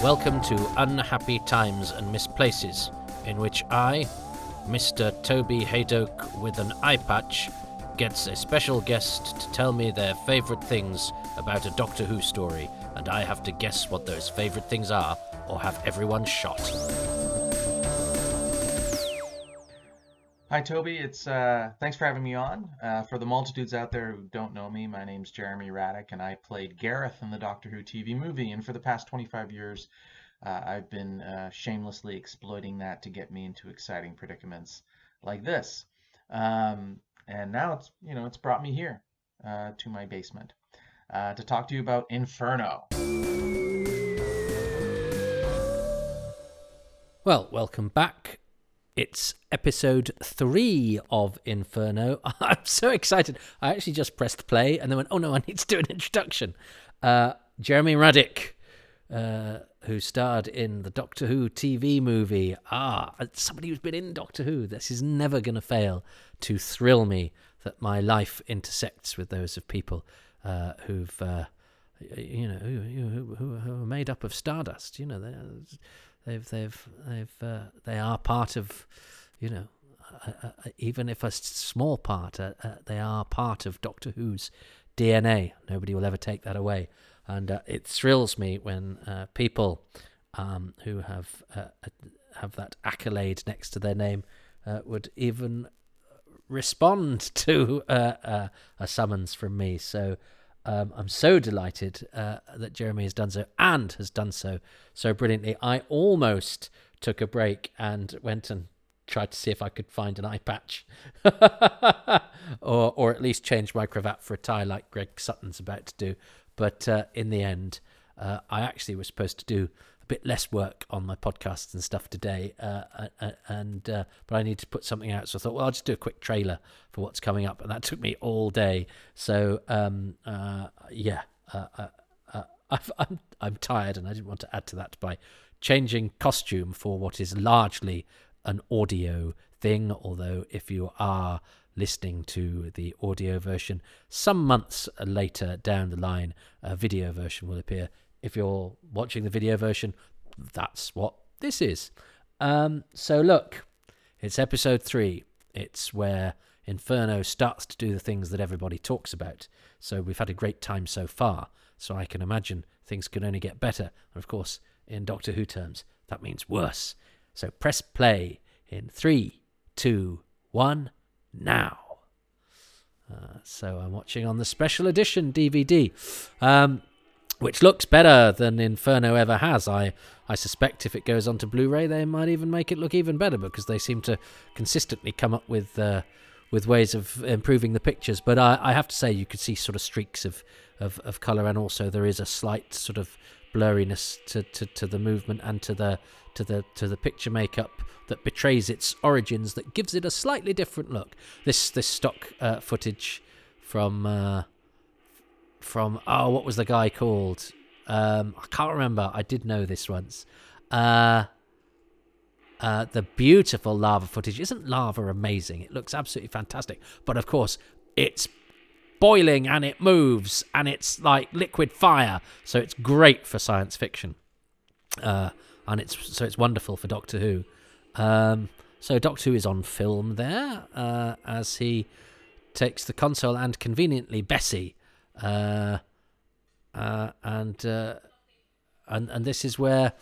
Welcome to Unhappy Times and Misplaces, in which I, Mr. Toby Hadoke with an eye patch, gets a special guest to tell me their favourite things about a Doctor Who story, and I have to guess what those favourite things are or have everyone shot. Hi, Toby. It's uh, thanks for having me on. Uh, for the multitudes out there who don't know me, my name's Jeremy Radick, and I played Gareth in the Doctor Who TV movie. And for the past 25 years, uh, I've been uh, shamelessly exploiting that to get me into exciting predicaments like this. Um, and now it's you know it's brought me here uh, to my basement uh, to talk to you about Inferno. Well, welcome back. It's episode three of Inferno. I'm so excited. I actually just pressed play and then went, oh no, I need to do an introduction. Uh, Jeremy Radick, uh, who starred in the Doctor Who TV movie. Ah, somebody who's been in Doctor Who. This is never going to fail to thrill me that my life intersects with those of people uh, who've, uh, you know, who, who, who, who, are made up of stardust. You know, they've, they've, they've, uh, they are part of, you know, even if a small part, uh, uh, they are part of Doctor Who's DNA. Nobody will ever take that away and uh, it thrills me when uh, people um, who have uh, have that accolade next to their name uh, would even respond to uh, uh, a summons from me. So um, I'm so delighted that Jeremy has done so and has done so so brilliantly. I almost took a break and went and tried to see if I could find an eye patch, or or at least change my cravat for a tie like Greg Sutton's about to do. But uh, in the end, uh, I actually was supposed to do bit less work on my podcasts and stuff today, uh, uh, uh and uh, but I need to put something out. So I thought, well, I'll just do a quick trailer for what's coming up, and that took me all day. So um, yeah, i am I'm tired, and I didn't want to add to that by changing costume for what is largely an audio thing. Although if you are listening to the audio version. Some months later down the line, a video version will appear. If you're watching the video version, that's what this is. Um, so, look, it's episode three. It's where Inferno starts to do the things that everybody talks about. So, we've had a great time so far. So, I can imagine things can only get better. And of course, in Doctor Who terms, that means worse. So, press play in three, two, one now. Uh, so I'm watching on the special edition DVD, um, which looks better than Inferno ever has. I I suspect if it goes onto Blu-ray, they might even make it look even better because they seem to consistently come up with uh, with ways of improving the pictures. But I, I have to say, you could see sort of streaks of, of, of color, and also there is a slight sort of blurriness to, to, to the movement and to the to the to the picture makeup that betrays its origins that gives it a slightly different look. This this stock uh, footage from uh, from oh what was the guy called? Um, I can't remember. I did know this once. Uh, uh, the beautiful lava footage isn't lava amazing. It looks absolutely fantastic, but of course it's boiling and it moves and it's like liquid fire. So it's great for science fiction. Uh, and it's so it's wonderful for Doctor Who. Um, so Doctor Who is on film there uh, as he takes the console and conveniently Bessie, uh, uh, and uh, and and this is where,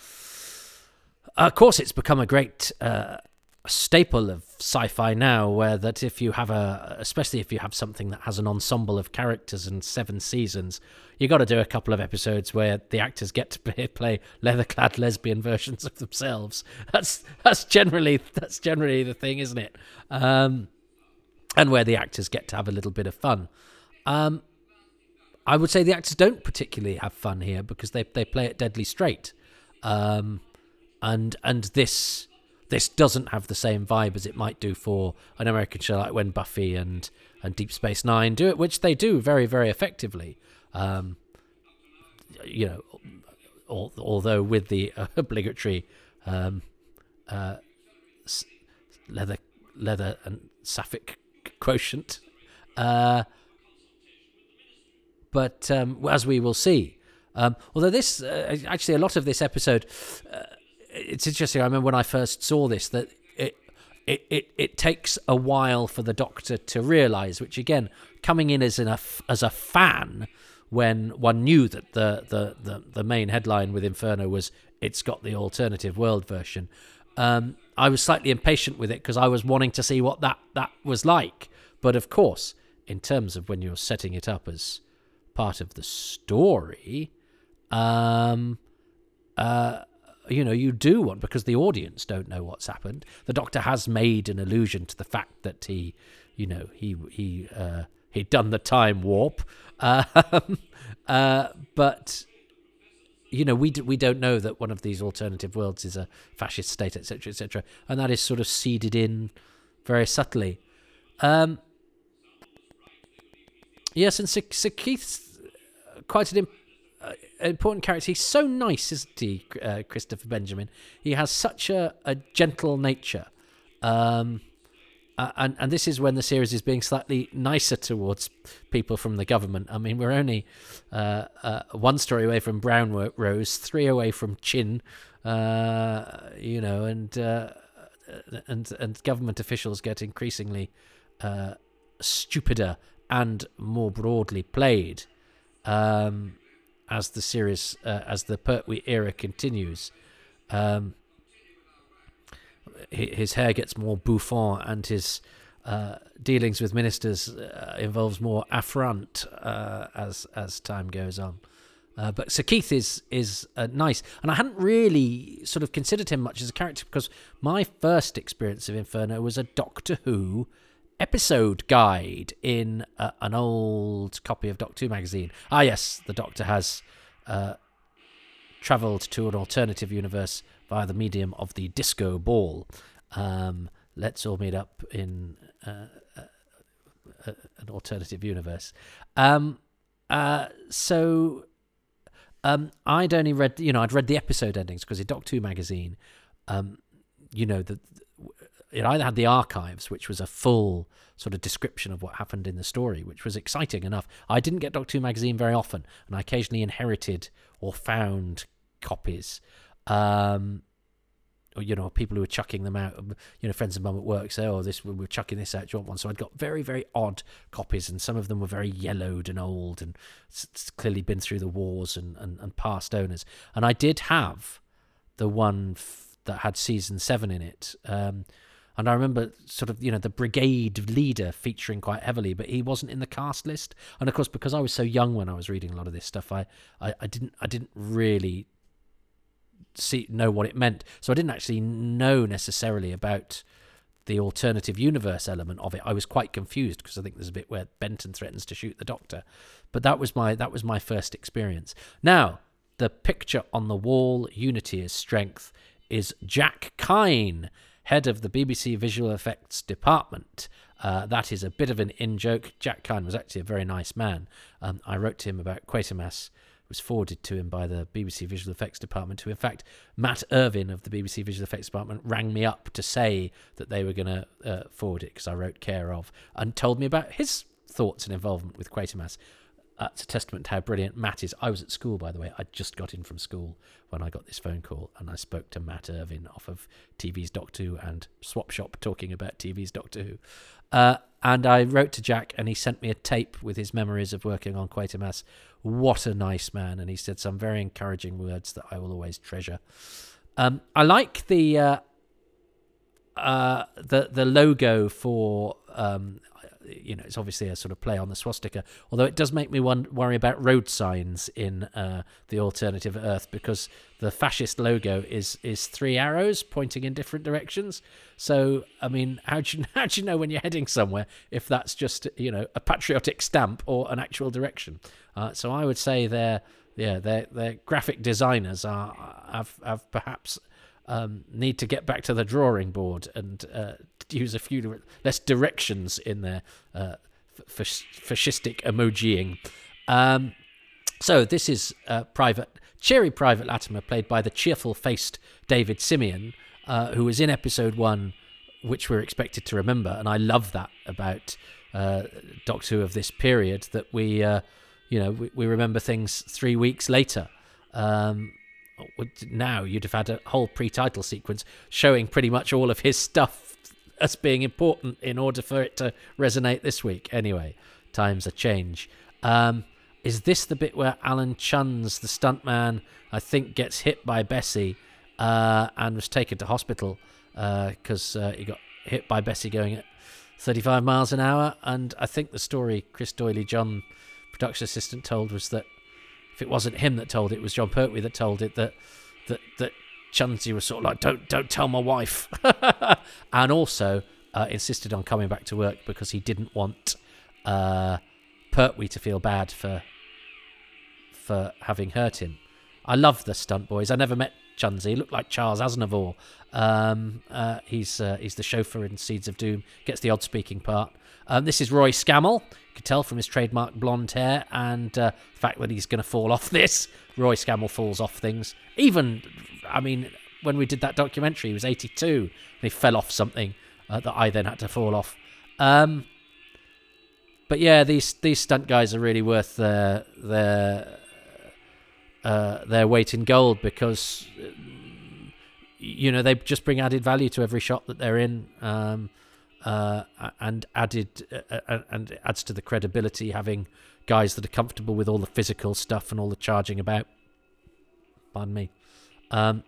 of course, it's become a great uh, staple of sci-fi now where that if you have a especially if you have something that has an ensemble of characters and seven seasons you got to do a couple of episodes where the actors get to play leather-clad lesbian versions of themselves. That's that's generally that's generally the thing isn't it? Um, and where the actors get to have a little bit of fun. Um, i would say the actors don't particularly have fun here because they they play it deadly straight um, and and this this doesn't have the same vibe as it might do for an American show like when Buffy and and Deep Space Nine do it, which they do very very effectively. Um, you know, al- although with the uh, obligatory um, uh, leather leather and sapphic quotient, uh, but um, as we will see, Um, although this, uh, actually, a lot of this episode, uh, it's interesting. I remember when I first saw this that it, it, it, it takes a while for the Doctor to realise, which again, coming in as a as a fan, when one knew that the, the, the, the main headline with Inferno was it's got the alternative world version. Um, I was slightly impatient with it because I was wanting to see what that, that was like. But of course, in terms of when you're setting it up as part of the story, um, uh, you know, you do want because the audience don't know what's happened. The Doctor has made an allusion to the fact that he, you know, he he uh, he'd done the time warp, um, uh, but you know, we d- we don't know that one of these alternative worlds is a fascist state, etc., etc., and that is sort of seeded in very subtly. Um, yes, and Sir, Sir Keith's quite an uh, important character. He's so nice, isn't he, uh, Christopher Benjamin? He has such a, a gentle nature. Um, uh, and and this is when the series is being slightly nicer towards people from the government. I mean, we're only uh, uh, one story away from Brown Rose, three away from Chinn, uh, you know, and uh, and and government officials get increasingly stupider and more broadly played um, as the series as the Pertwee era continues. Um, his hair gets more bouffant and his uh, dealings with ministers uh, involves more affront uh, as as time goes on. Uh, but Sir Keith is is uh, nice, and I hadn't really sort of considered him much as a character because my first experience of Inferno was a Doctor Who episode guide in uh, an old copy of Doctor Who magazine. Ah, yes, the Doctor has travelled to an alternative universe via the medium of the disco ball. Um, let's all meet up in uh, uh, uh, an alternative universe. Um, uh, so um, I'd only read, you know, I'd read the episode endings because in Doctor Who magazine, um, you know, the, it either had the archives, which was a full sort of description of what happened in the story, which was exciting enough. I didn't get Doctor Who magazine very often, and I occasionally inherited or found copies. Um, or, you know, people who were chucking them out. You know, friends of mum at work say, "Oh, this we're chucking this out. Do you want one?" So I'd got very, very odd copies, and some of them were very yellowed and old, and it's clearly been through the wars and, and, and past owners. And I did have the one f- that had season seven in it. Um, and I remember sort of, you know, the brigade leader featuring quite heavily, but he wasn't in the cast list. And of course, because I was so young when I was reading a lot of this stuff, I, I, I didn't I didn't really see know what it meant. So I didn't actually know necessarily about the alternative universe element of it. I was quite confused because I think there's a bit where Benton threatens to shoot the Doctor, but that was my that was my first experience. Now the picture on the wall, Unity is strength, is Jack Kine, head of the BBC Visual Effects Department. Uh, that is a bit of an in joke. Jack Kine was actually a very nice man. Um, I wrote to him about Quatermass was forwarded to him by the BBC Visual Effects Department, who, in fact, Mat Irvine of the BBC Visual Effects Department rang me up to say that they were going to uh, forward it because I wrote care of and told me about his thoughts and involvement with Quatermass. That's a testament to how brilliant Mat is. I was at school, by the way. I just got in from school when I got this phone call, and I spoke to Mat Irvine off of TV's Doctor Who and Swap Shop talking about TV's Doctor Who. Uh, and I wrote to Jack, and he sent me a tape with his memories of working on Quatermass, what a nice man. And he said some very encouraging words that I will always treasure. Um, I like the uh, uh, the the logo for um, you know, it's obviously a sort of play on the swastika. Although it does make me one, worry about road signs in uh, the alternative Earth because the fascist logo is is three arrows pointing in different directions. So, I mean, how do you how do you know when you're heading somewhere if that's just you know a patriotic stamp or an actual direction? Uh, so, I would say they're yeah, their their graphic designers are have have perhaps um, need to get back to the drawing board and uh, use a few less directions in their uh, fascistic emojiing. Um, so this is uh, Private Cheery Private Latimer, played by the cheerful-faced David Simeon, uh, who was in episode one, which we're expected to remember, and I love that about uh, Doctor Who of this period that we uh, you know, we, we remember things three weeks later. Um, now you'd have had a whole pre-title sequence showing pretty much all of his stuff as being important in order for it to resonate this week. Anyway, times a change. Um, is this the bit where Alan Chuntz, the stuntman, I think gets hit by Bessie uh, and was taken to hospital because uh, uh, he got hit by Bessie going at 35 miles an hour? And I think the story Chris D'Oyly-John, production assistant, told was that if it wasn't him that told it, it was Jon Pertwee that told it that that that Chunsy was sort of like, "Don't don't tell my wife," and also uh, insisted on coming back to work because he didn't want uh, Pertwee to feel bad for for having hurt him. I love the stunt boys. I never met Chunsy. He looked like Charles Aznavour. Um, uh, he's uh, he's the chauffeur in Seeds of Doom. Gets the odd speaking part. Um, this is Roy Scammell. Can tell from his trademark blonde hair and uh, the fact that he's going to fall off this. Roy Scammell falls off things. Even, I mean, when we did that documentary, he was 82 and he fell off something uh, that I then had to fall off. Um, but yeah, these these stunt guys are really worth their their uh, their weight in gold because you know they just bring added value to every shot that they're in. Um, uh, and added uh, uh, and adds to the credibility having guys that are comfortable with all the physical stuff and all the charging about. Pardon me. Um,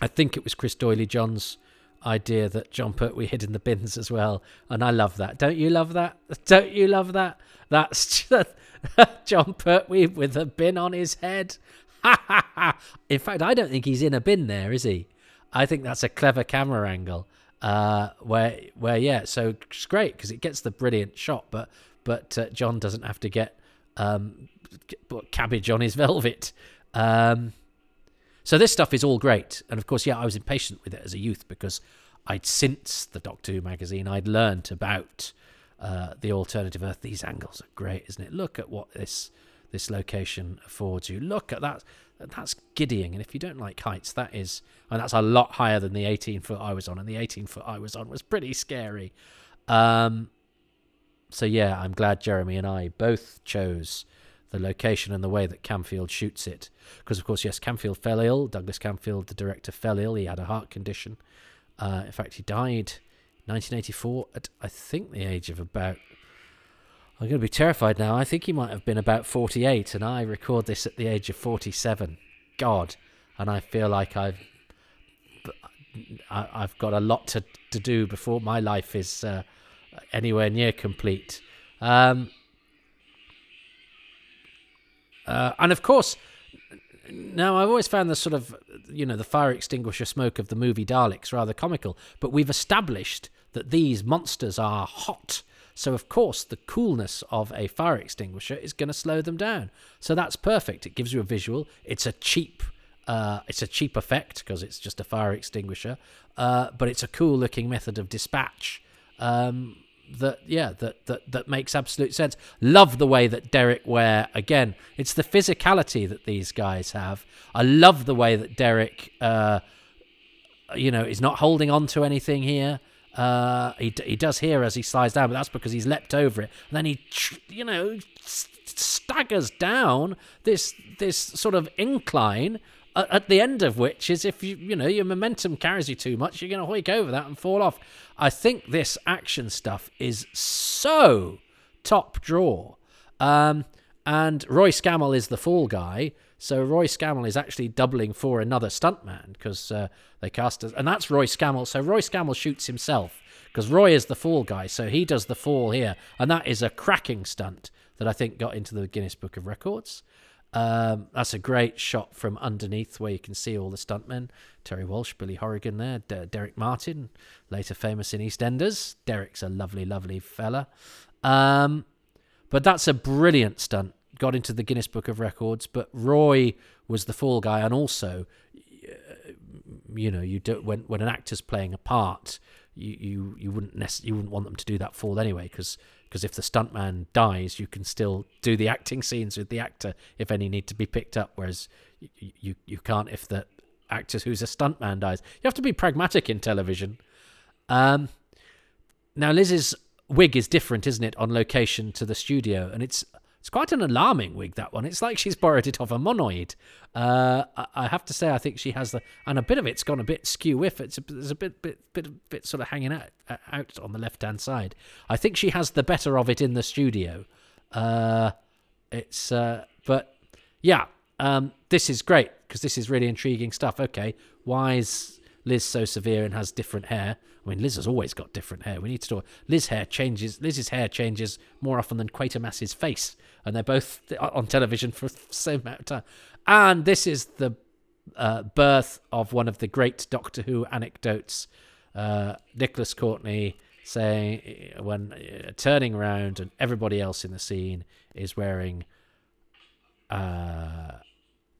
I think it was Chris D'Oyly-John's idea that Jon Pertwee hid in the bins as well, and I love that. Don't you love that? Don't you love that? That's Jon Pertwee with a bin on his head. in fact, I don't think he's in a bin there, is he? I think that's a clever camera angle uh, where where yeah, so it's great because it gets the brilliant shot, but but uh, Jon doesn't have to get um, cabbage on his velvet. Um, so this stuff is all great, and of course, yeah, I was impatient with it as a youth because I'd since the Doctor Who magazine I'd learnt about uh, the alternative Earth. These angles are great, isn't it? Look at what this this location affords you. Look at that that's giddying. And if you don't like heights, that is, and that's a lot higher than the 18 foot I was on. And the 18 foot I was on was pretty scary. Um, so yeah, I'm glad Jeremy and I both chose the location and the way that Camfield shoots it. Because of course, yes, Camfield fell ill. Douglas Camfield, the director, fell ill. He had a heart condition. Uh, in fact, he died 1984 at I think the age of about I'm going to be terrified now. I think he might have been about 48, and I record this at the age of 47. God, and I feel like I've I've got a lot to to do before my life is uh, anywhere near complete. Um, uh, and of course, now I've always found the sort of you know the fire extinguisher smoke of the movie Daleks rather comical, but we've established that these monsters are hot so, of course, the coolness of a fire extinguisher is going to slow them down. So that's perfect. It gives you a visual. It's a cheap, uh, it's a cheap effect because it's just a fire extinguisher, uh, but it's a cool looking method of dispatch. Um, that yeah that, that that makes absolute sense love the way that derek ware again it's the physicality that these guys have i love the way that derek uh you know is not holding on to anything here uh, he, he does here as he slides down, but that's because he's leapt over it. And then he, you know, staggers down this this sort of incline at the end of which is if you you know your momentum carries you too much, you're going to hoik over that and fall off. I think this action stuff is so top draw. Um, and Roy Scammell is the fall guy. So Roy Scammell is actually doubling for another stuntman because uh, they cast us, and that's Roy Scammell. So Roy Scammell shoots himself because Roy is the fall guy, so he does the fall here, and that is a cracking stunt that I think got into the Guinness Book of Records. Um, that's a great shot from underneath where you can see all the stuntmen Terry Walsh, Billy Horrigan there, Derek Martin, later famous in EastEnders. Derek's a lovely, lovely fella. Um, but that's a brilliant stunt got into the Guinness Book of Records, but Roy was the fall guy, and also, you know, you do when when an actor's playing a part, you you, you wouldn't nec- you wouldn't want them to do that fall anyway, because because if the stuntman dies, you can still do the acting scenes with the actor if any need to be picked up, whereas you you, you can't if the actor who's a stuntman dies. You have to be pragmatic in television. Um, now Liz's wig is different, isn't it, on location to the studio, and it's It's quite an alarming wig that one. It's like she's borrowed it off a monoid. Uh, I, I have to say, I think she has the and a bit of it's gone a bit skew whiff. It's a, there's a bit bit bit bit sort of hanging out uh, out on the left hand side. I think she has the better of it in the studio. Uh, it's uh, but yeah, um, this is great because this is really intriguing stuff. Okay, why is Liz so severe and has different hair? I mean, Liz has always got different hair. We need to talk. Liz hair changes. Liz's hair changes more often than Quatermass's face, and they're both on television for same amount of time. And this is the uh, birth of one of the great Doctor Who anecdotes. Uh, Nicholas Courtney saying when uh, turning around and everybody else in the scene is wearing uh,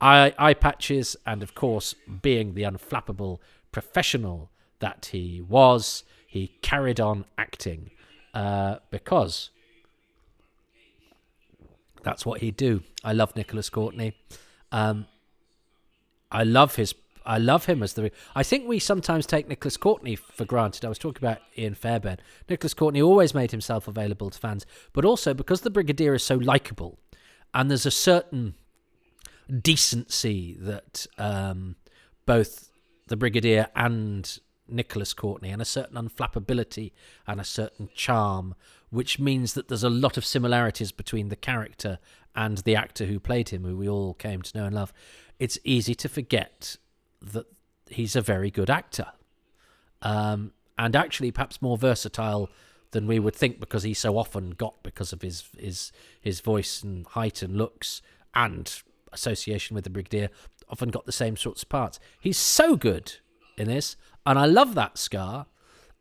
eye, eye patches, and of course, being the unflappable professional that he was, he carried on acting uh, because that's what he'd do. I love Nicholas Courtney. Um, I love his. I love him as the. I think we sometimes take Nicholas Courtney for granted. I was talking about Ian Fairbairn. Nicholas Courtney always made himself available to fans, but also because the Brigadier is so likable, and there's a certain decency that um, both the Brigadier and Nicholas Courtney, and a certain unflappability and a certain charm, which means that there's a lot of similarities between the character and the actor who played him, who we all came to know and love. It's easy to forget that he's a very good actor, um, and actually perhaps more versatile than we would think because he so often got because of his his his voice and height and looks and association with the Brigadier often got the same sorts of parts. He's so good in this, and I love that scar,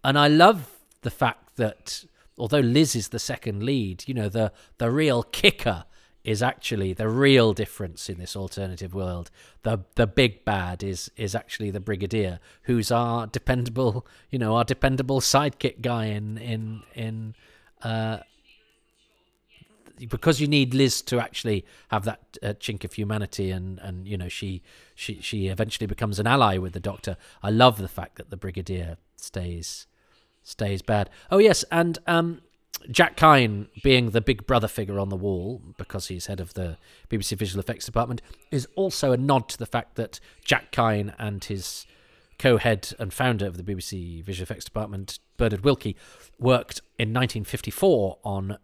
and I love the fact that although Liz is the second lead, you know the the real kicker is actually the real difference in this alternative world. The the big bad is is actually the Brigadier, who's our dependable, you know, our dependable sidekick guy in in in uh, because you need Liz to actually have that uh, chink of humanity, and and you know she she she eventually becomes an ally with the Doctor. I love the fact that the Brigadier stays stays bad. Oh yes, and um, Jack Kine being the big brother figure on the wall because he's head of the BBC Visual Effects Department is also a nod to the fact that Jack Kine and his co-head and founder of the BBC Visual Effects Department, Bernard Wilkie, worked in 1954 on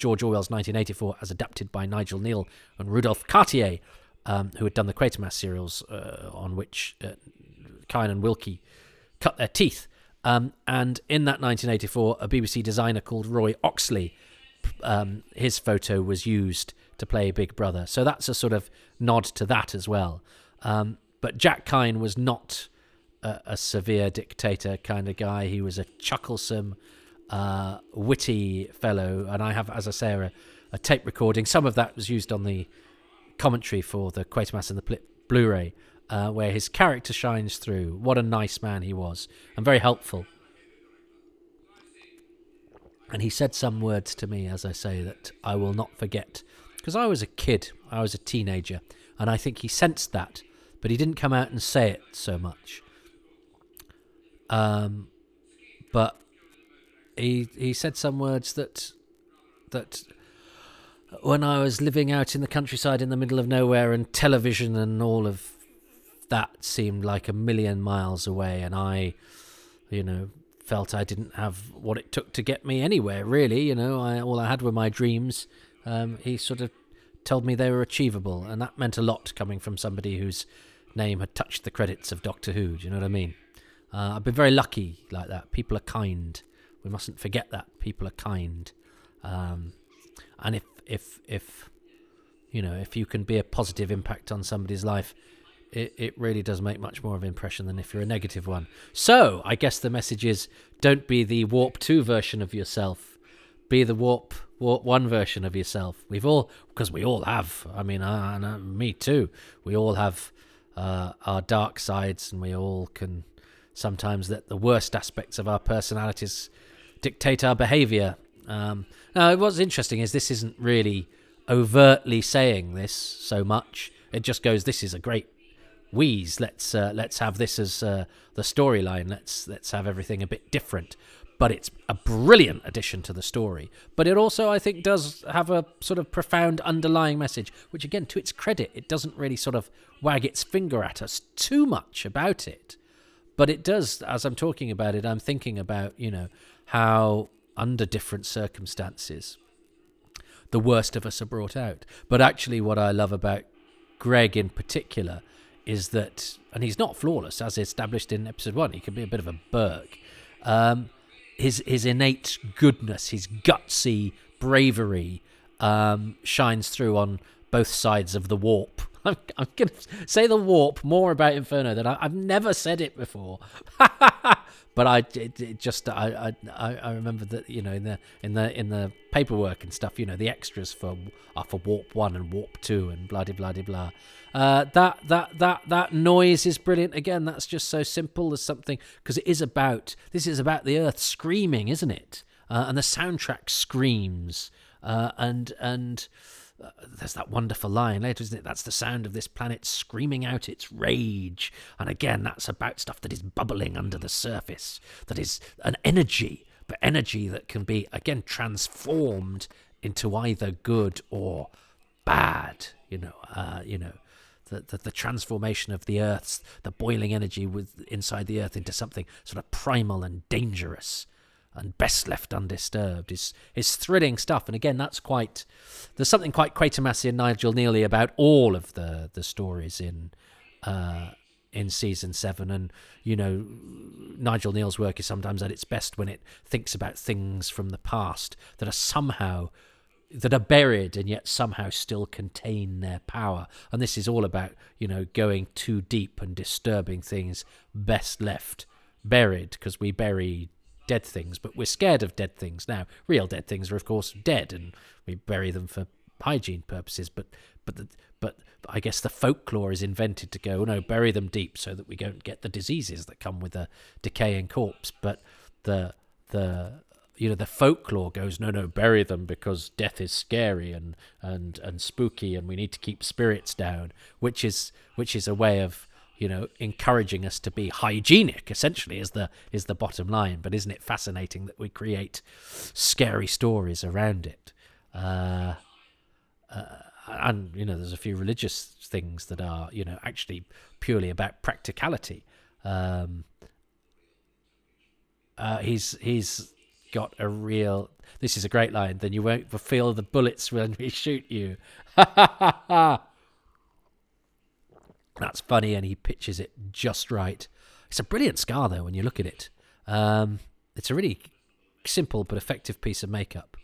George Orwell's 1984 as adapted by Nigel Kneale and Rudolph Cartier, um, who had done the Quatermass serials uh, on which uh, Kine and Wilkie cut their teeth. Um, and in that 1984, a BBC designer called Roy Oxley, um, his photo was used to play Big Brother. So that's a sort of nod to that as well. Um, but Jack Kine was not a, a, severe dictator kind of guy. He was a chucklesome, uh, witty fellow, and I have, as I say, a, a, tape recording. Some of that was used on the commentary for the Quatermass and the Blu-ray, uh, where his character shines through. What a nice man he was, and very helpful. And he said some words to me, as I say, that I will not forget, because I was a kid, I was a teenager, and I think he sensed that, but he didn't come out and say it so much. Um, but he he said some words that that when I was living out in the countryside in the middle of nowhere and television and all of that seemed like a million miles away and I you know felt I didn't have what it took to get me anywhere really you know I all I had were my dreams. Um, he sort of told me they were achievable and that meant a lot coming from somebody whose name had touched the credits of Doctor Who do you know what I mean? Uh, I've been very lucky like that. People are kind we mustn't forget that people are kind, um, and if if if you know if you can be a positive impact on somebody's life, it, it really does make much more of an impression than if you're a negative one. So I guess the message is don't be the warp two version of yourself. Be the warp warp one version of yourself. We've all because we all have. I mean, uh, me too. We all have uh, our dark sides, and we all can sometimes let the worst aspects of our personalities dictate our behaviour. Um, now, what's interesting is this isn't really overtly saying this so much. It just goes, "This is a great wheeze. Let's uh, let's have this as uh, the storyline. Let's let's have everything a bit different." but it's a brilliant addition to the story. But it also, I think, does have a sort of profound underlying message, which, again, to its credit, it doesn't really sort of wag its finger at us too much about it. But it does, as I'm talking about it, I'm thinking about, you know, how under different circumstances the worst of us are brought out. But actually, what I love about Greg in particular is that, and he's not flawless, as established in episode one, he can be a bit of a Burke. Um, his his innate goodness, his gutsy bravery um, shines through on both sides of the warp. I'm, I'm going to say the warp more about Inferno than I, have never said it before. but I it, it just I, I I remember that you know in the in the in the paperwork and stuff you know the extras for are for warp one and warp two and blah blah blah blah. Uh, that that that that noise is brilliant. Again, that's just so simple as something because it is about this is about the Earth screaming, isn't it? Uh, and the soundtrack screams uh, and and there's that wonderful line later, isn't it? That's the sound of this planet screaming out its rage. And again, that's about stuff that is bubbling under the surface, that is an energy, but energy that can be, again, transformed into either good or bad, you know, uh, you know. The, the, the, transformation of the earth's the boiling energy with inside the earth into something sort of primal and dangerous and best left undisturbed is is thrilling stuff. And again, that's quite there's something quite Quatermassy and Nigel Kneale about all of the the stories in uh, in season seven. And you know, Nigel Kneale's work is sometimes at its best when it thinks about things from the past that are somehow that are buried and yet somehow still contain their power. And this is all about, you know, going too deep and disturbing things best left buried because we bury dead things, but we're scared of dead things now. Real dead things are, of course, dead, and we bury them for hygiene purposes. But but the, but I guess the folklore is invented to go, oh, no, bury them deep so that we don't get the diseases that come with a decaying corpse. But the the you know the folklore goes no no bury them because death is scary and and and spooky and we need to keep spirits down which is which is a way of you know, encouraging us to be hygienic. Essentially, is the is the bottom line. But isn't it fascinating that we create scary stories around it? Uh, uh, and you know, there's a few religious things that are you know actually purely about practicality. Um, uh, he's he's got a real. This is a great line. Then you won't feel the bullets when we shoot you. Ha ha ha ha that's funny, and he pitches it just right. It's a brilliant scar, though, when you look at it. Um, it's a really simple but effective piece of makeup.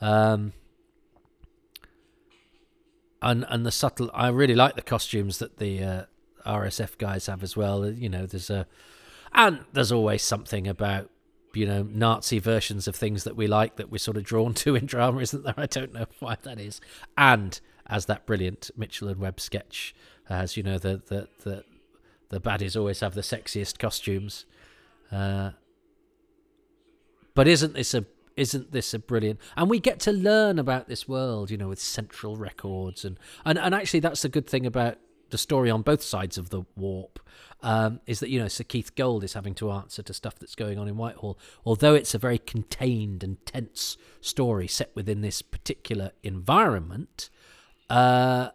Um, and and the subtle, I really like the costumes that the uh, RSF guys have as well. You know, there's a, and there's always something about you know Nazi versions of things that we like that we're sort of drawn to in drama, isn't there? I don't know why that is. And as that brilliant Mitchell and Webb sketch as you know the the the, the baddies always have the sexiest costumes. Uh, but isn't this a isn't this a brilliant and we get to learn about this world you know with central records and and, and actually that's the good thing about the story on both sides of the warp um, is that you know Sir Keith Gold is having to answer to stuff that's going on in Whitehall, although it's a very contained and tense story set within this particular environment. Uh,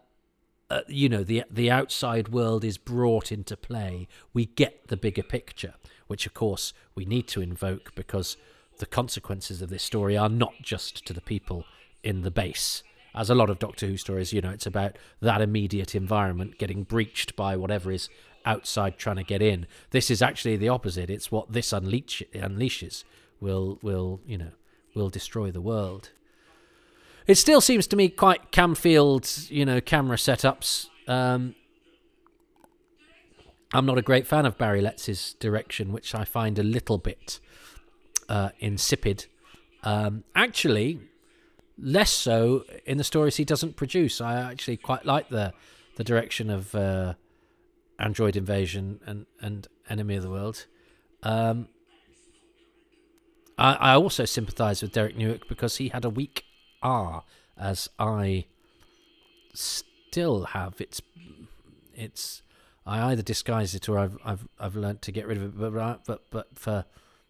uh, you know the the outside world is brought into play. We get the bigger picture which of course we need to invoke because the consequences of this story are not just to the people in the base. As a lot of doctor who stories you know it's about that immediate environment getting breached by whatever is outside trying to get in. This is actually the opposite. It's what this unleash, unleashes will will you know will destroy the world it still seems to me quite Camfield, you know, camera setups. Um, I'm not a great fan of Barry Letts's direction, which I find a little bit uh, insipid. Um, actually, less so in the stories he doesn't produce. I actually quite like the the direction of uh, Android Invasion and and Enemy of the World. Um, I, also sympathise with Derek Newark because he had a weak are as I still have. It's it's I either disguise it or I've I've I've learnt to get rid of it. But but but for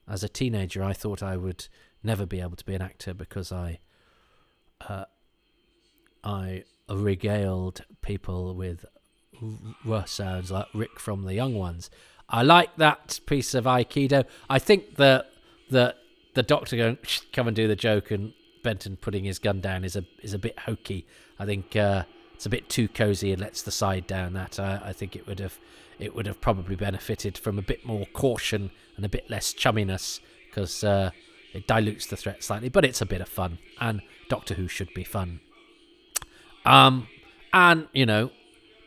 as a teenager, I thought I would never be able to be an actor because I, uh, I regaled people with rough sounds like Rick from the Young Ones. I like that piece of Aikido. I think that that the Doctor going come and do the joke and Benton putting his gun down is a is a bit hokey. I think uh, it's a bit too cozy and lets the side down. That I, I think it would have it would have probably benefited from a bit more caution and a bit less chumminess because uh, it dilutes the threat slightly. But it's a bit of fun, and Doctor Who should be fun. Um, and you know,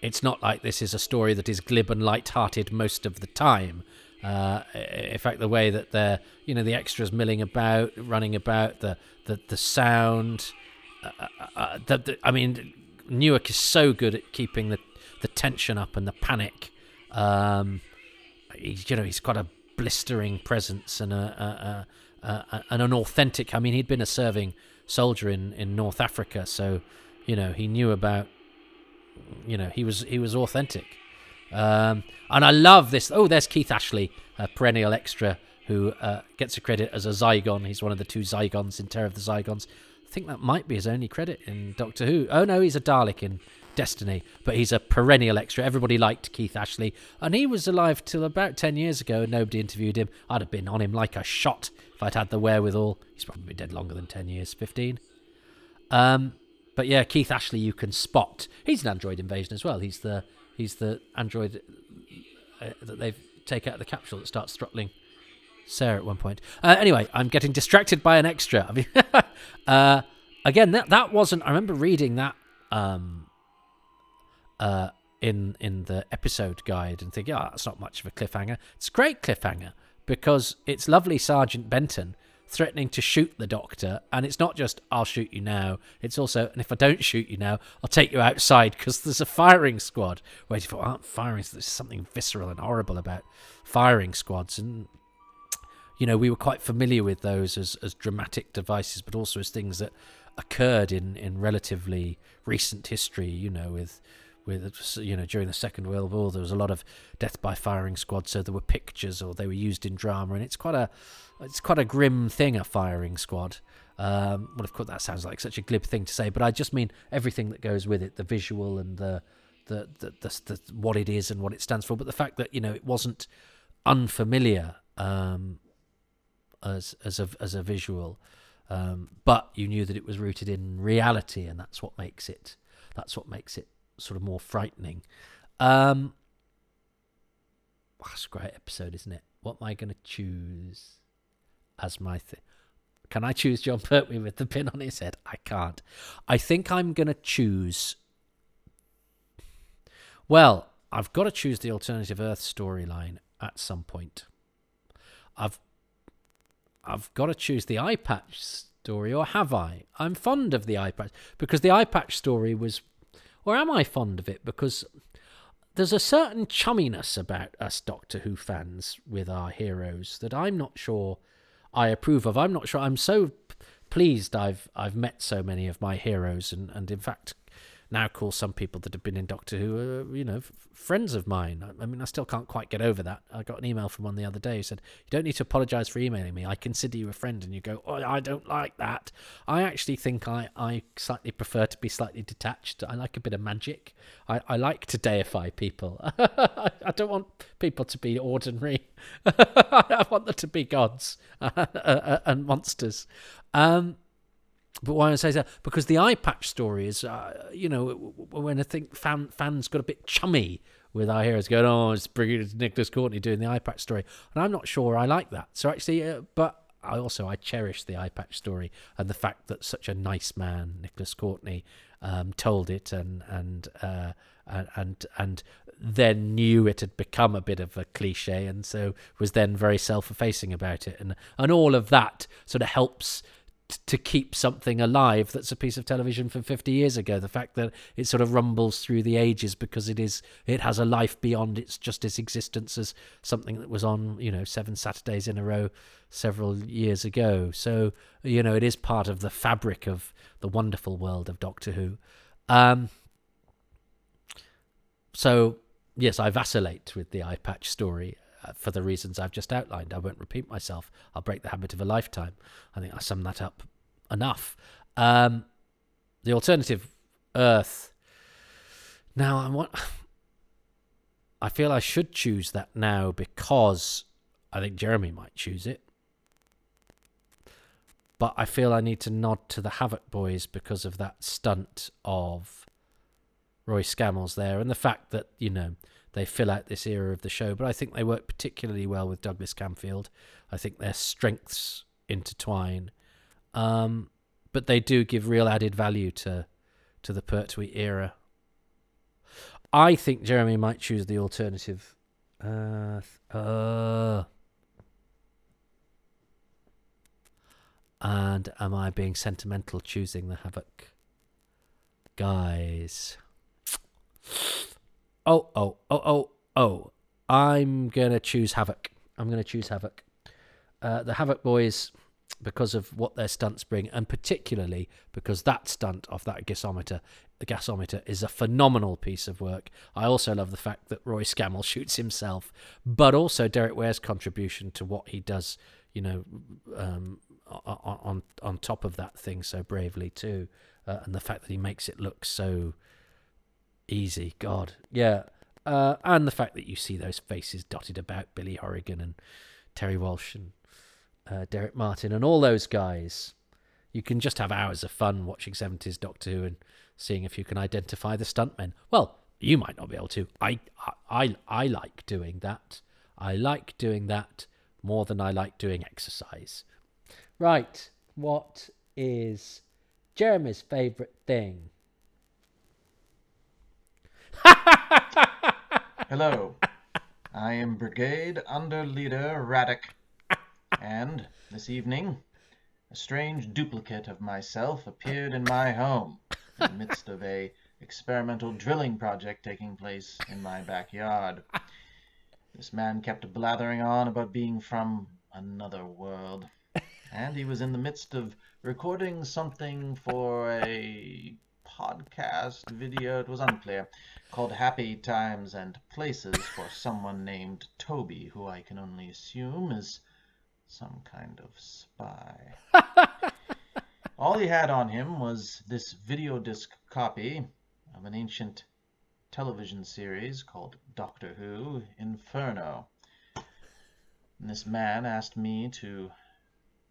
it's not like this is a story that is glib and light-hearted most of the time. Uh, in fact, the way that they're, you know, the extras milling about, running about, the the the sound, uh, uh, uh the, the, I mean, Newark is so good at keeping the the tension up and the panic. Um, he's, you know, he's got a blistering presence and a, a, a, and an authentic. I mean, he'd been a serving soldier in in North Africa, so you know he knew about. You know, he was he was authentic. Um, and I love this. Oh, there's Keith Ashley, a perennial extra who uh, gets a credit as a Zygon. He's one of the two Zygons in Terror of the Zygons. I think that might be his only credit in Doctor Who. Oh no, he's a Dalek in Destiny, but he's a perennial extra. Everybody liked Keith Ashley, and he was alive till about 10 years ago, and nobody interviewed him. I'd have been on him like a shot if I'd had the wherewithal. He's probably dead longer than 10 years, 15. Um, but yeah, Keith Ashley, you can spot. He's an android invasion as well. He's the he's the android uh, that they've taken out of the capsule that starts throttling Sarah at one point. Uh, anyway, I'm getting distracted by an extra. I mean, uh, again, that that wasn't. I remember reading that um, uh, in in the episode guide and thinking, oh, that's not much of a cliffhanger. It's a great cliffhanger because it's lovely Sergeant Benton threatening to shoot the doctor, and it's not just "I'll shoot you now." It's also, and if I don't shoot you now, I'll take you outside because there's a firing squad waiting for. Aren't firing? There's something visceral and horrible about firing squads, and you know we were quite familiar with those as as dramatic devices, but also as things that occurred in in relatively recent history. You know, with with you know during the Second World War there was a lot of death by firing squad, so there were pictures or they were used in drama, and it's quite a it's quite a grim thing a firing squad. Um, well, of course that sounds like such a glib thing to say, but I just mean everything that goes with it, the visual and the the the, the, the what it is and what it stands for, but the fact that you know it wasn't unfamiliar um, as as a as a visual. Um, but you knew that it was rooted in reality, and that's what makes it. That's what makes it sort of more frightening. Um, that's a great episode, isn't it? What am I going to choose as my thing? Can I choose Jon Pertwee with the pin on his head? I can't. I think I'm going to choose. Well, I've got to choose the alternative Earth storyline at some point. I've I've got to choose the eye patch story, or have I? I'm fond of the eye patch because the eye patch story was or am I fond of it? Because there's a certain chumminess about us Doctor Who fans with our heroes that I'm not sure I approve of. I'm not sure. I'm so pleased I've I've met so many of my heroes, and and in fact now call some people that have been in Doctor Who, you know, f- friends of mine. I, I, mean, I still can't quite get over that. I got an email from one the other day who said, "You don't need to apologise for emailing me. I consider you a friend." And you go, "Oh, I don't like that." I actually think I I slightly prefer to be slightly detached. I like a bit of magic. I, I like to deify people. I don't want people to be ordinary. I want them to be gods and monsters. Um, but why I say that? Because the eye patch story is, uh, you know, when I think fan, fans got a bit chummy with our heroes going, oh, it's bringing Nicholas Courtney doing the eye patch story, and I'm not sure I like that. So actually, uh, but I also I cherish the eye patch story and the fact that such a nice man, Nicholas Courtney, um, told it and and uh, and and then knew it had become a bit of a cliche and so was then very self-effacing about it. And and all of that sort of helps to keep something alive that's a piece of television from 50 years ago. The fact that it sort of rumbles through the ages because it is it has a life beyond its just its existence as something that was on you know seven saturdays in a row several years ago. So you know it is part of the fabric of the wonderful world of doctor who. Um so yes i vacillate with the eye patch story for the reasons I've just outlined. I won't repeat myself. I'll break the habit of a lifetime. I think I summed that up enough. Um, the alternative Earth. Now I want. I feel I should choose that now because I think Jeremy might choose it. But I feel I need to nod to the Havoc boys because of that stunt of Roy Scammell's there and the fact that, you know, they fill out this era of the show. But I think they work particularly well with Douglas Camfield. I think their strengths intertwine. Um, but they do give real added value to to the Pertwee era. I think Jeremy might choose the alternative. Uh, uh, and am I being sentimental choosing the Havoc? Guys. Oh, oh, oh, oh, oh. I'm going to choose Havoc. I'm going to choose Havoc. Uh, the Havoc boys, because of what their stunts bring, and particularly because that stunt off that gasometer, the gasometer, is a phenomenal piece of work. I also love the fact that Roy Scammell shoots himself, but also Derek Ware's contribution to what he does, you know, um, on, on top of that thing so bravely too, uh, and the fact that he makes it look so easy. God, yeah. Uh, and the fact that you see those faces dotted about Billy Horrigan and Terry Walsh and uh, Derek Martin and all those guys. You can just have hours of fun watching 70s Doctor Who and seeing if you can identify the stuntmen. Well, you might not be able to. I, I, I like doing that. I like doing that more than I like doing exercise. Right, what is Jeremy's favourite thing? Hello, I am Brigade Under Leader Radek, and this evening, a strange duplicate of myself appeared in my home in the midst of a experimental drilling project taking place in my backyard. This man kept blathering on about being from another world, and he was in the midst of recording something for a podcast video, it was unclear, called Happy Times and Places for someone named Toby, who I can only assume is some kind of spy. All he had on him was this video disc copy of an ancient television series called Doctor Who Inferno. And this man asked me to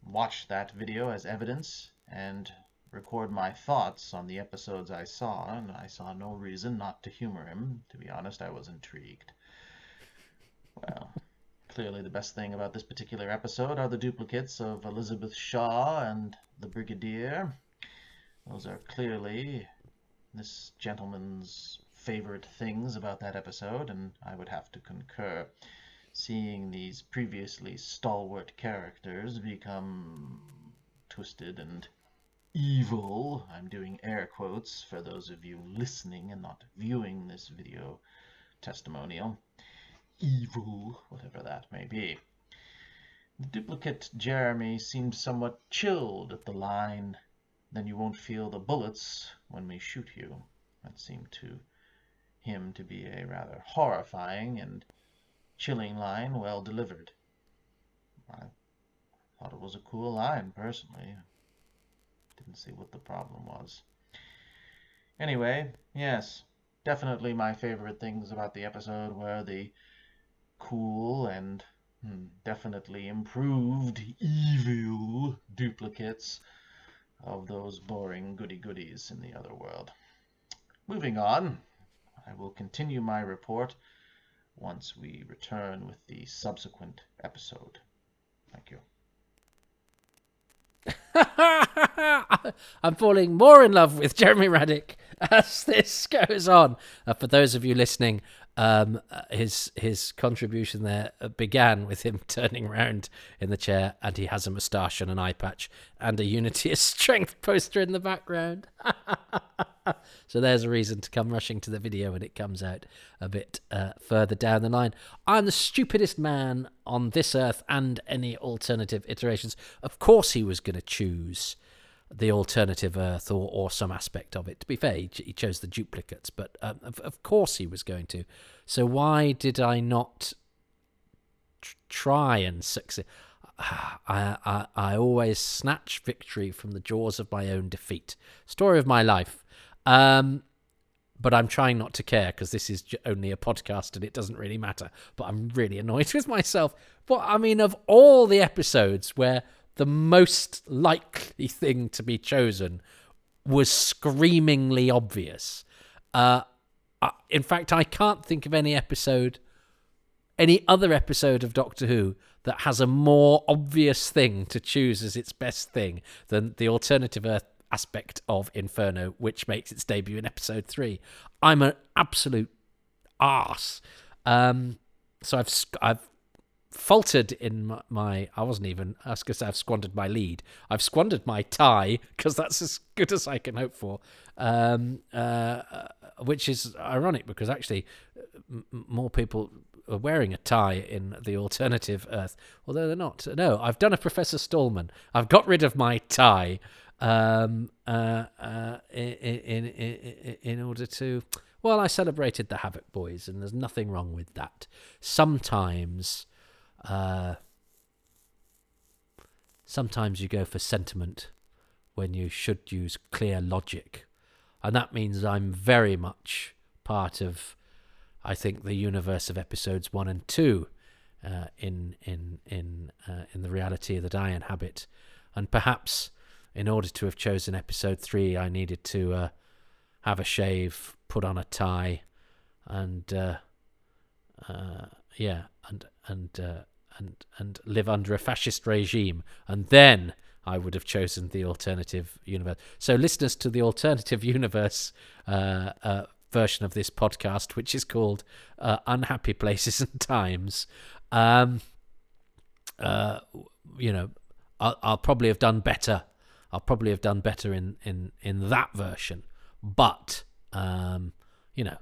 watch that video as evidence and record my thoughts on the episodes I saw, and I saw no reason not to humor him. To be honest, I was intrigued. Well, clearly the best thing about this particular episode are the duplicates of Elizabeth Shaw and the Brigadier. Those are clearly this gentleman's favorite things about that episode, and I would have to concur. Seeing these previously stalwart characters become twisted and evil, I'm doing air quotes for those of you listening and not viewing this video testimonial, evil, whatever that may be. The duplicate Jeremy seemed somewhat chilled at the line, then you won't feel the bullets when we shoot you. That seemed to him to be a rather horrifying and chilling line well delivered. I thought it was a cool line, personally. Didn't see what the problem was. Anyway, yes, definitely my favorite things about the episode were the cool and hmm, definitely improved evil duplicates of those boring goody-goodies in the other world. Moving on, I will continue my report once we return with the subsequent episode. Thank you. I'm falling more in love with Jeremy Radick as this goes on. Uh, for those of you listening, um, uh, his his contribution there began with him turning around in the chair, and he has a moustache and an eye patch and a Unity of Strength poster in the background. so there's a reason to come rushing to the video when it comes out a bit uh, further down the line. I'm the stupidest man on this earth and any alternative iterations. Of course, he was going to choose the alternative Earth or, or some aspect of it. To be fair, he, he chose the duplicates, but um, of, of course he was going to. So why did I not tr- try and succeed. I, I I always snatch victory from the jaws of my own defeat. Story of my life. Um, but I'm trying not to care because this is only a podcast and it doesn't really matter. But I'm really annoyed with myself. But I mean, of all the episodes where the most likely thing to be chosen was screamingly obvious, uh, in fact, I can't think of any episode, any other episode of Doctor Who that has a more obvious thing to choose as its best thing than the alternative Earth aspect of Inferno, which makes its debut in episode three. I'm an absolute ass. Um, so I've I've faltered in my, my, I wasn't even I was gonna say I've squandered my lead. I've squandered my tie because that's as good as I can hope for. Um, uh, which is ironic because actually m- more people are wearing a tie in the alternative Earth, although they're not. No, I've done a Professor Stahlman. I've got rid of my tie um, uh, uh, in, in, in, in order to. Well, I celebrated the Havoc Boys, and there's nothing wrong with that. Sometimes, uh, sometimes you go for sentiment when you should use clear logic, and that means I'm very much part of, I think, the universe of episodes one and two, uh, in in in uh, in the reality that I inhabit, and perhaps in order to have chosen episode three, I needed to uh, have a shave, put on a tie, and uh, uh, yeah, and and uh, and and live under a fascist regime, and then I would have chosen the alternative universe. So, listeners to the alternative universe uh, uh, version of this podcast, which is called "Unhappy Places and Times," um, you know, I'll, I'll probably have done better I'll probably have done better in in in that version. But um, you know,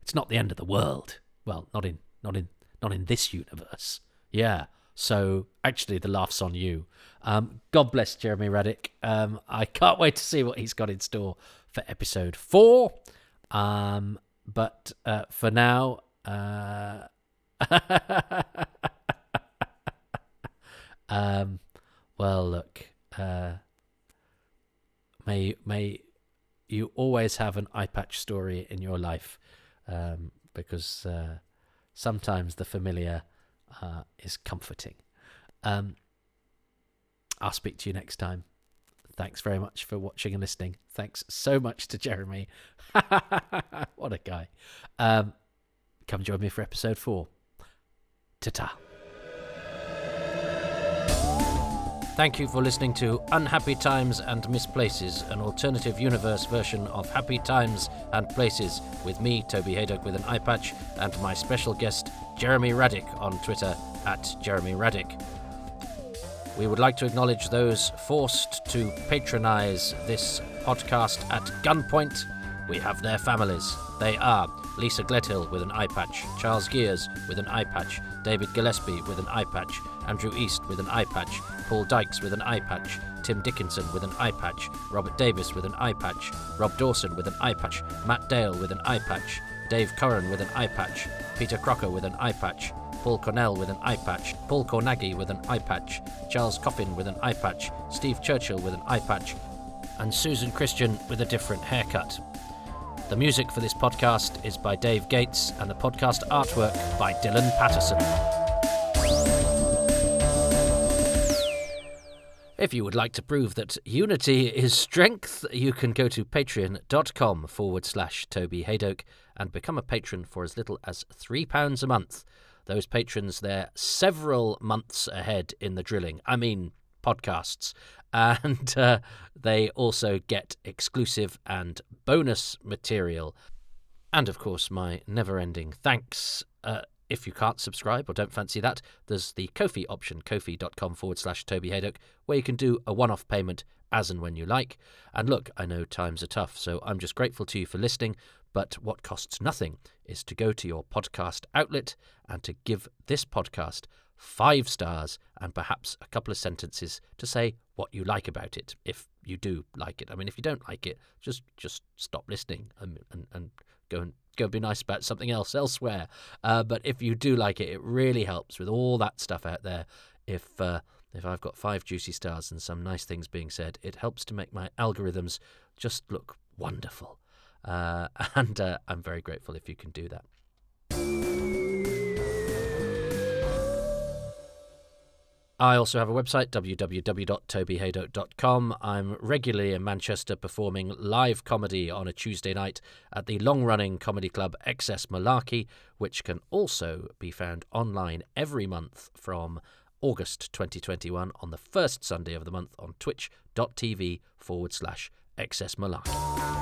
it's not the end of the world. Well, not in not in not in this universe. Yeah. So actually, the laugh's on you. Um, God bless Jeremy Radick. Um, I can't wait to see what he's got in store for episode four. Um, but uh, for now, uh, um, well, look. Uh, may may you always have an eye patch story in your life um, because uh, sometimes the familiar uh, is comforting. Um, I'll speak to you next time. Thanks very much for watching and listening. Thanks so much to Jeremy. what a guy. Um, come join me for episode four. Ta ta. Thank you for listening to Unhappy Times and Misplaces, an alternative universe version of Happy Times and Places, with me, Toby Hadoke, with an eye patch, and my special guest, Jeremy Radick, on Twitter at Jeremy Radick. We would like to acknowledge those forced to patronize this podcast at gunpoint. We have their families. They are Lisa Gledhill with an eye patch, Charles Gears with an eye patch, David Gillespie with an eye patch, Andrew East with an eye patch, Paul Dykes with an eye patch, Tim Dickinson with an eye patch, Robert Davis with an eye patch, Rob Dawson with an eye patch, Matt Dale with an eye patch, Dave Curran with an eye patch, Peter Crocker with an eye patch, Paul Cornell with an eye patch, Paul Cornaghy with an eye patch, Charles Coffin with an eye patch, Steve Churchill with an eye patch, and Susan Christian with a different haircut. The music for this podcast is by Dave Gates, and the podcast artwork by Dylan Patterson. If you would like to prove that unity is strength, you can go to patreon.com forward slash Toby Hadoke and become a patron for as little as £3 a month. Those patrons, they're several months ahead in the drilling. I mean, podcasts. And uh, they also get exclusive and bonus material. And of course, my never ending thanks. Uh, if you can't subscribe or don't fancy that, there's the Ko-fi option, ko-fi.com forward slash Toby Hadoke, where you can do a one off payment as and when you like. And look, I know times are tough, so I'm just grateful to you for listening. But what costs nothing is to go to your podcast outlet and to give this podcast five stars and perhaps a couple of sentences to say what you like about it, if you do like it. I mean, if you don't like it, just just stop listening and, and, and go and go be nice about something else elsewhere. Uh, but if you do like it, it really helps with all that stuff out there. If uh, if I've got five juicy stars and some nice things being said, it helps to make my algorithms just look wonderful. Uh, and uh, I'm very grateful if you can do that. I also have a website, www.tobyhadoke.com. I'm regularly in Manchester performing live comedy on a Tuesday night at the long running comedy club XS Malarkey, which can also be found online every month from August 2021 on the first Sunday of the month on twitch.tv forward slash XS Malarkey.